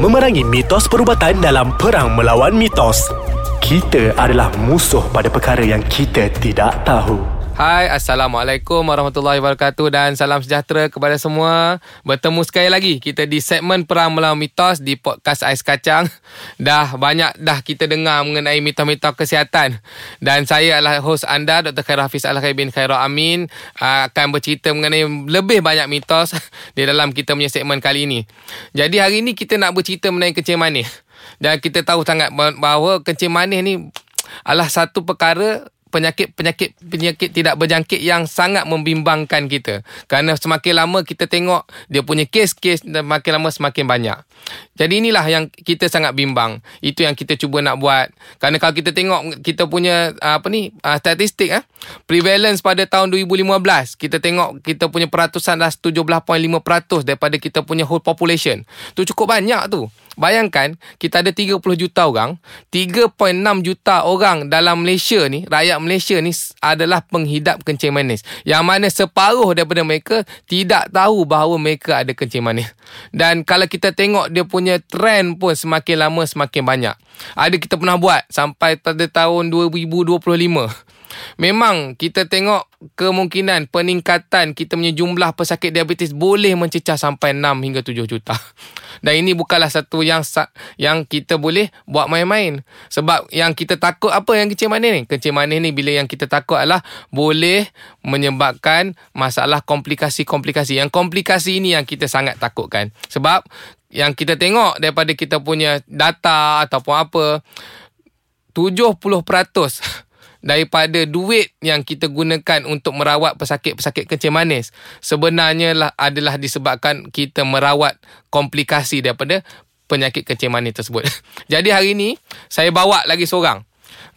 memerangi mitos perubatan dalam perang melawan mitos. Kita adalah musuh pada perkara yang kita tidak tahu. Hai, Assalamualaikum warahmatullahi wabarakatuh dan salam sejahtera kepada semua. Bertemu sekali lagi kita di segmen Perang Melawan Mitos di podcast Ais Kacang. Dah banyak dah kita dengar mengenai mitos-mitos kesihatan. Dan saya adalah host anda, Dr. Khairul Hafiz Al-Khair bin Khairul Amin. Akan bercerita mengenai lebih banyak mitos di dalam kita punya segmen kali ini. Jadi hari ini kita nak bercerita mengenai kencing manis. Dan kita tahu sangat bahawa kencing manis ni adalah satu perkara penyakit-penyakit penyakit tidak berjangkit yang sangat membimbangkan kita. Kerana semakin lama kita tengok dia punya kes-kes dan makin lama semakin banyak. Jadi inilah yang kita sangat bimbang. Itu yang kita cuba nak buat. Kerana kalau kita tengok kita punya apa ni statistik eh prevalence pada tahun 2015 kita tengok kita punya peratusan dah 17.5% daripada kita punya whole population. Tu cukup banyak tu. Bayangkan kita ada 30 juta orang, 3.6 juta orang dalam Malaysia ni, rakyat Malaysia ni adalah penghidap kencing manis. Yang mana separuh daripada mereka tidak tahu bahawa mereka ada kencing manis. Dan kalau kita tengok dia punya trend pun semakin lama semakin banyak. Ada kita pernah buat sampai pada tahun 2025. Memang kita tengok kemungkinan peningkatan kita punya jumlah pesakit diabetes boleh mencecah sampai 6 hingga 7 juta. Dan ini bukanlah satu yang yang kita boleh buat main-main. Sebab yang kita takut apa yang kencing manis ni? Kencing manis ni bila yang kita takut adalah boleh menyebabkan masalah komplikasi-komplikasi. Yang komplikasi ini yang kita sangat takutkan. Sebab yang kita tengok daripada kita punya data ataupun apa 70% daripada duit yang kita gunakan untuk merawat pesakit-pesakit kencing manis sebenarnya lah adalah disebabkan kita merawat komplikasi daripada penyakit kencing manis tersebut. Jadi hari ini saya bawa lagi seorang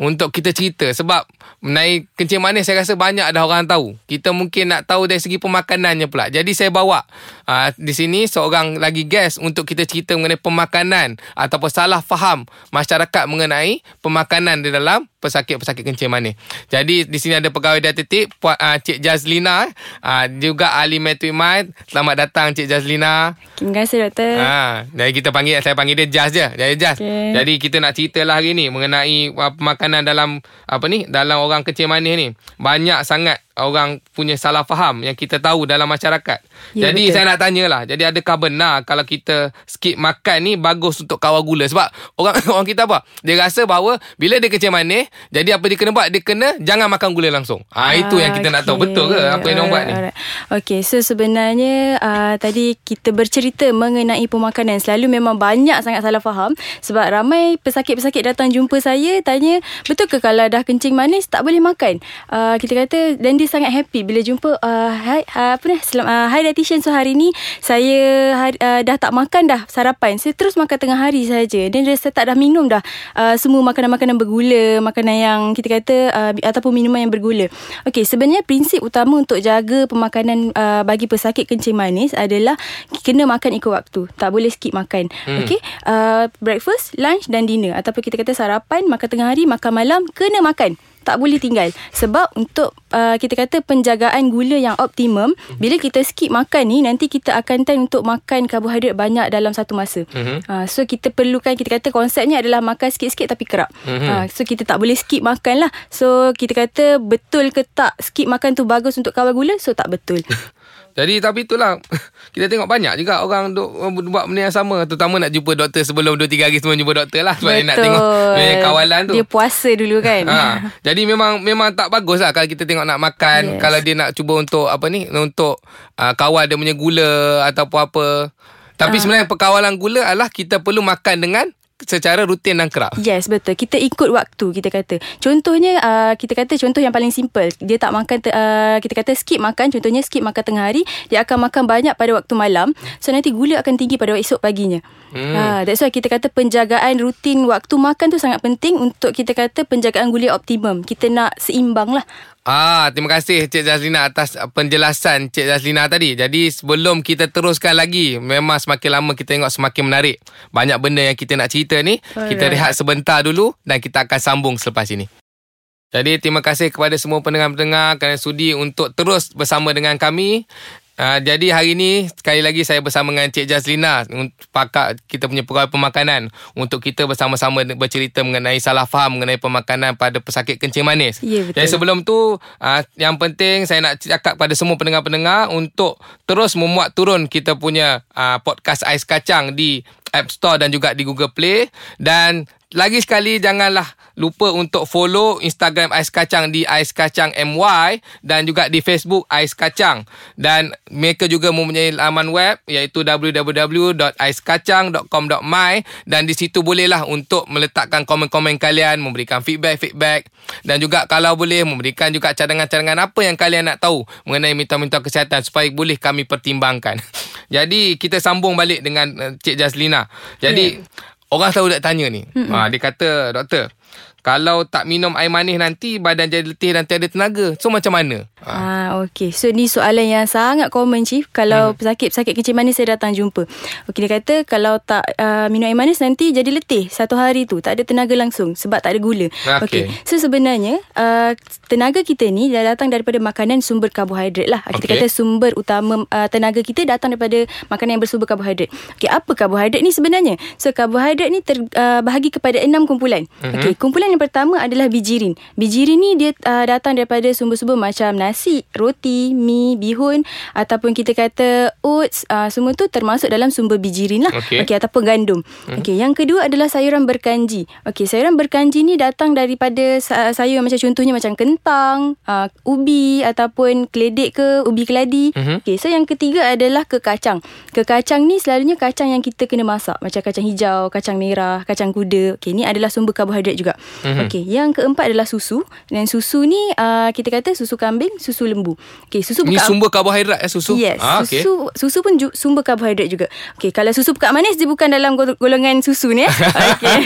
untuk kita cerita sebab mengenai kencing manis saya rasa banyak dah orang tahu. Kita mungkin nak tahu dari segi pemakanannya pula. Jadi saya bawa uh, di sini seorang lagi guest untuk kita cerita mengenai pemakanan ataupun salah faham masyarakat mengenai pemakanan di dalam pesakit-pesakit kencing manis. Jadi di sini ada pegawai dietetik Puan uh, Cik Jazlina uh, juga ahli Metrimat. Selamat datang Cik Jazlina. Terima kasih doktor. Ha, jadi kita panggil saya panggil dia Jaz je. Jadi Jaz. Okay. Jadi kita nak ceritalah hari ni mengenai uh, pemakanan dalam apa ni? Dalam orang kencing manis ni. Banyak sangat orang punya salah faham yang kita tahu dalam masyarakat. Ya, Jadi betul. saya nak tanyalah. Jadi adakah benar kalau kita skip makan ni bagus untuk kawal gula? Sebab orang orang kita apa? Dia rasa bahawa bila dia kencing manis, jadi apa dia kena buat? Dia kena jangan makan gula langsung. Ha, ah, itu yang kita okay. nak tahu. Betul ke apa yang dia buat ni? Okey, so sebenarnya uh, tadi kita bercerita mengenai pemakanan. Selalu memang banyak sangat salah faham. Sebab ramai pesakit-pesakit datang jumpa saya tanya, betul ke kalau dah kencing manis tak boleh makan? Uh, kita kata, dan dia sangat happy bila jumpa uh, hi, uh, apa ni selam, uh, hi dietitian so hari ni saya hari, uh, dah tak makan dah sarapan saya terus makan tengah hari saja dan saya tak dah minum dah uh, semua makanan-makanan bergula makanan yang kita kata uh, ataupun minuman yang bergula. Okey sebenarnya prinsip utama untuk jaga pemakanan uh, bagi pesakit kencing manis adalah kena makan ikut waktu. Tak boleh skip makan. Hmm. okey uh, breakfast lunch dan dinner. Ataupun kita kata sarapan makan tengah hari makan malam kena makan tak boleh tinggal. Sebab untuk uh, kita kata penjagaan gula yang optimum bila kita skip makan ni nanti kita akan time untuk makan karbohidrat banyak dalam satu masa. Mm-hmm. uh, so kita perlukan kita kata konsepnya adalah makan sikit-sikit tapi kerap. Mm-hmm. uh, so kita tak boleh skip makan lah. So kita kata betul ke tak skip makan tu bagus untuk kawal gula? So tak betul Jadi tapi itulah kita tengok banyak juga orang duk buat benda yang sama terutama nak jumpa doktor sebelum 2 3 hari sebelum jumpa doktor lah sebab dia nak tengok dia kawalan tu. Dia puasa dulu kan. Ha. Jadi memang memang tak bagus lah kalau kita tengok nak makan yes. kalau dia nak cuba untuk apa ni untuk uh, kawal dia punya gula ataupun apa. Tapi uh. sebenarnya perkawalan gula adalah kita perlu makan dengan secara rutin dan kerap. Yes, betul. Kita ikut waktu kita kata. Contohnya uh, kita kata contoh yang paling simple. Dia tak makan uh, kita kata skip makan, contohnya skip makan tengah hari, dia akan makan banyak pada waktu malam. So nanti gula akan tinggi pada esok paginya. Hmm. Uh, that's why kita kata penjagaan rutin waktu makan tu sangat penting untuk kita kata penjagaan gula optimum. Kita nak seimbang lah. Ah, terima kasih Cik Jazlina atas penjelasan Cik Jazlina tadi. Jadi sebelum kita teruskan lagi, memang semakin lama kita tengok semakin menarik. Banyak benda yang kita nak cerita ni. Alright. Kita rehat sebentar dulu dan kita akan sambung selepas ini. Jadi terima kasih kepada semua pendengar-pendengar kerana sudi untuk terus bersama dengan kami Uh, jadi hari ni sekali lagi saya bersama dengan Cik Jazlina pakar kita punya pegawai pemakanan untuk kita bersama-sama bercerita mengenai salah faham mengenai pemakanan pada pesakit kencing manis. Ya, betul. Jadi sebelum tu uh, yang penting saya nak cakap pada semua pendengar-pendengar untuk terus memuat turun kita punya uh, podcast Ais Kacang di App Store dan juga di Google Play dan lagi sekali janganlah lupa untuk follow Instagram Ais Kacang di Ais Kacang MY dan juga di Facebook Ais Kacang dan mereka juga mempunyai laman web iaitu www.aiskacang.com.my dan di situ bolehlah untuk meletakkan komen-komen kalian memberikan feedback-feedback dan juga kalau boleh memberikan juga cadangan-cadangan apa yang kalian nak tahu mengenai minta-minta kesihatan supaya boleh kami pertimbangkan. Jadi kita sambung balik dengan uh, Cik Jazlina. Jadi yeah. Orang selalu nak tanya ni. Ha, dia kata, doktor, kalau tak minum air manis nanti badan jadi letih dan tiada tenaga. So macam mana? Ah, okay. So ni soalan yang sangat common Chief. Kalau hmm. pesakit-pesakit kencing manis saya datang jumpa. Okay, dia kata kalau tak uh, minum air manis nanti jadi letih satu hari tu. Tak ada tenaga langsung sebab tak ada gula. Okay. okay. So sebenarnya uh, tenaga kita ni dah datang daripada makanan sumber karbohidrat lah. Kita okay. kata sumber utama uh, tenaga kita datang daripada makanan yang bersumber karbohidrat. Okay, apa karbohidrat ni sebenarnya? So karbohidrat ni terbahagi uh, kepada enam kumpulan. Hmm. Okay, kumpulan yang pertama adalah bijirin. Bijirin ni dia uh, datang daripada sumber-sumber macam nasi, roti, mi, bihun ataupun kita kata oats. Uh, semua tu termasuk dalam sumber bijirin lah. Okey. Okay, ataupun gandum. Hmm. Okey, yang kedua adalah sayuran berkanji. Okey, sayuran berkanji ni datang daripada sayur macam contohnya macam kentang, uh, ubi ataupun keledek ke, ubi keladi. Hmm. Okey, so yang ketiga adalah kekacang. Kekacang ni selalunya kacang yang kita kena masak. Macam kacang hijau, kacang merah, kacang kuda. Okey, ni adalah sumber karbohidrat juga. Mm-hmm. Okey, yang keempat adalah susu. Dan susu ni uh, kita kata susu kambing, susu lembu. Okey, susu Ni sumber karbohidrat ya susu. Yes, ah, okay. susu susu pun ju- sumber karbohidrat juga. Okey, kalau susu pekat manis dia bukan dalam golongan susu ni ya. Okey.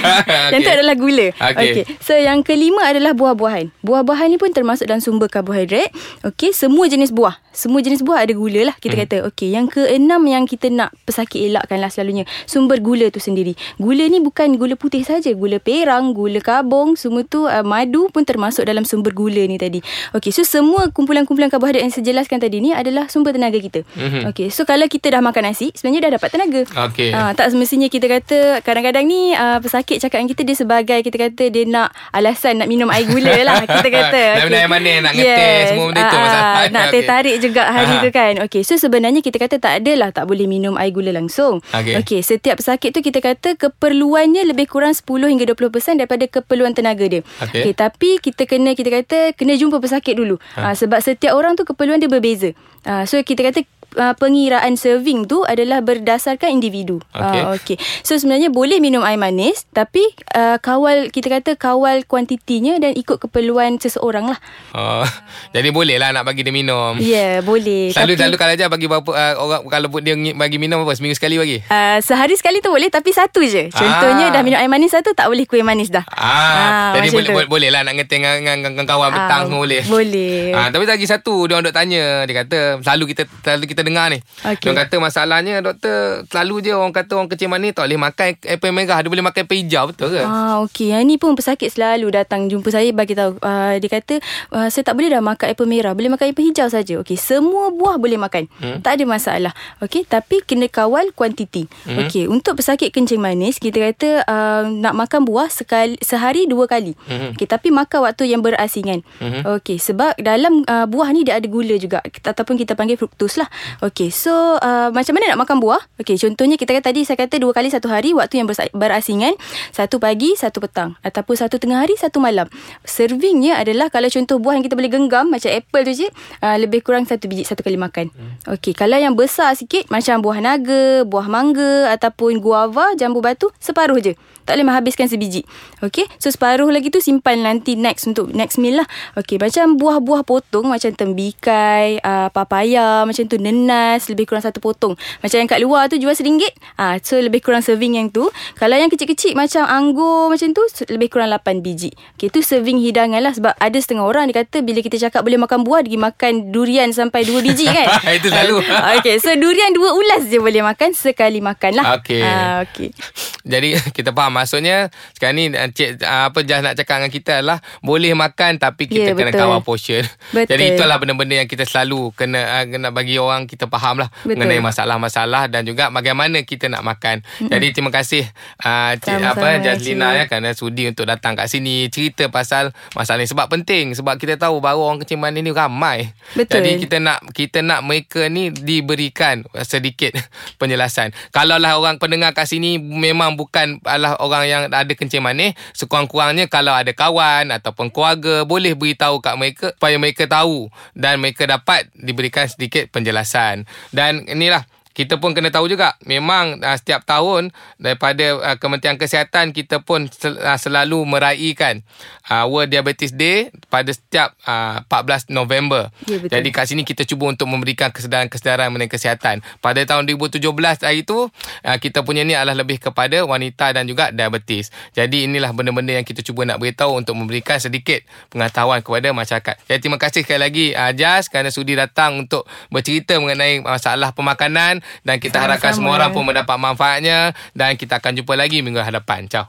yang tu adalah gula. Okey. Okay. So yang kelima adalah buah-buahan. Buah-buahan ni pun termasuk dalam sumber karbohidrat. Okey, semua jenis buah. Semua jenis buah ada gula lah kita hmm. kata. Okey, yang keenam yang kita nak pesakit elakkan lah selalunya sumber gula tu sendiri. Gula ni bukan gula putih saja, gula perang, gula kabung tepung semua tu uh, madu pun termasuk dalam sumber gula ni tadi. Okey, so semua kumpulan-kumpulan karbohidrat yang saya jelaskan tadi ni adalah sumber tenaga kita. Mm-hmm. Okey, so kalau kita dah makan nasi, sebenarnya dah dapat tenaga. Okey. Uh, tak semestinya kita kata kadang-kadang ni uh, pesakit cakap dengan kita dia sebagai kita kata dia nak alasan nak minum air gula lah kita kata. Nak minum air manis, nak ngeteh yes. semua benda tu masalah. Nak okay. tarik juga hari tu kan. Okey, so sebenarnya kita kata tak adalah tak boleh minum air gula langsung. Okey, okay, setiap pesakit tu kita kata keperluannya lebih kurang 10 hingga 20% daripada keperluan tenaga dia. Okay. okay. Tapi kita kena kita kata kena jumpa pesakit dulu. Ha. Uh, sebab setiap orang tu keperluan dia berbeza. Uh, so kita kata uh, pengiraan serving tu adalah berdasarkan individu. Okay. Uh, okay. So sebenarnya boleh minum air manis tapi uh, kawal kita kata kawal kuantitinya dan ikut keperluan seseorang lah. Oh, jadi boleh lah nak bagi dia minum. Ya, yeah, boleh. Selalu tapi, selalu kalau aja bagi berapa uh, orang kalau dia bagi minum apa seminggu sekali bagi? Uh, sehari sekali tu boleh tapi satu je. Contohnya ah. dah minum air manis satu tak boleh kuih manis dah. Ah, uh, jadi boleh, boleh boleh lah nak ngeteng dengan, dengan, kawan uh, petang semua boleh. Boleh. Ah, tapi lagi satu dia orang dok tanya dia kata selalu kita selalu kita dengar ni. Okay. Dia kata masalahnya doktor selalu je orang kata orang kecil manis tak boleh makan apple merah, dia boleh makan apple hijau betul ke? Ah okey, yang ni pun pesakit selalu datang jumpa saya bagi tahu. Uh, dia kata uh, saya tak boleh dah makan apple merah, boleh makan apple hijau saja. Okey, semua buah boleh makan. Hmm? Tak ada masalah. Okey, tapi kena kawal kuantiti. Hmm? Okey, untuk pesakit kencing manis kita kata uh, nak makan buah sekali sehari dua kali. Hmm? Okey, tapi makan waktu yang berasingan. Hmm? Okey, sebab dalam uh, buah ni dia ada gula juga ataupun kita panggil fruktos lah. Okey, so uh, macam mana nak makan buah? Okey, contohnya kita kata tadi saya kata dua kali satu hari waktu yang berasingan, satu pagi, satu petang ataupun satu tengah hari, satu malam. Servingnya adalah kalau contoh buah yang kita boleh genggam macam apple tu je, uh, lebih kurang satu biji satu kali makan. Hmm. Okey, kalau yang besar sikit macam buah naga, buah mangga ataupun guava, jambu batu, separuh je. Tak boleh menghabiskan sebiji. Okey, so separuh lagi tu simpan nanti next untuk next meal lah. Okey, macam buah-buah potong macam tembikai, uh, papaya, macam tu nenas, lebih kurang satu potong. Macam yang kat luar tu jual seringgit. Ah, uh, so lebih kurang serving yang tu. Kalau yang kecil-kecil macam anggur macam tu lebih kurang 8 biji. Okey, tu serving hidangan lah sebab ada setengah orang dia kata bila kita cakap boleh makan buah dia makan durian sampai 2 biji kan. Itu selalu. Uh, Okey, so durian dua ulas je boleh makan sekali makan lah. Okey. Uh, okay. Jadi kita faham maksudnya sekarang ni uh, cik uh, apa Jas nak cakap dengan kita adalah boleh makan tapi kita Ya, kena betul. kawal portion. Betul. Jadi itulah benda-benda yang kita selalu kena uh, kena bagi orang kita faham lah Betul. mengenai masalah-masalah dan juga bagaimana kita nak makan. Mm-hmm. Jadi terima kasih uh, cik Sama-sama, apa Jazlina ya kerana sudi untuk datang kat sini cerita pasal masalah ni sebab penting sebab kita tahu baru orang kencing manis ni ramai. Betul. Jadi kita nak kita nak mereka ni diberikan sedikit penjelasan. Kalaulah orang pendengar kat sini memang bukan adalah orang yang ada kencing manis, sekurang-kurangnya kalau ada kawan ataupun keluarga boleh beritahu kat mereka supaya mereka tahu dan mereka dapat diberikan sedikit penjelasan. Dan inilah kita pun kena tahu juga memang uh, setiap tahun daripada uh, Kementerian Kesihatan kita pun sel, uh, selalu meraihkan uh, World Diabetes Day pada setiap uh, 14 November. Ya, betul. Jadi kat sini kita cuba untuk memberikan kesedaran-kesedaran mengenai kesihatan. Pada tahun 2017 hari itu uh, kita punya ni adalah lebih kepada wanita dan juga diabetes. Jadi inilah benda-benda yang kita cuba nak beritahu untuk memberikan sedikit pengetahuan kepada masyarakat. Jadi terima kasih sekali lagi uh, Jas kerana sudi datang untuk bercerita mengenai masalah pemakanan dan kita Sama-sama. harapkan semua orang pun mendapat manfaatnya dan kita akan jumpa lagi minggu hadapan. Ciao.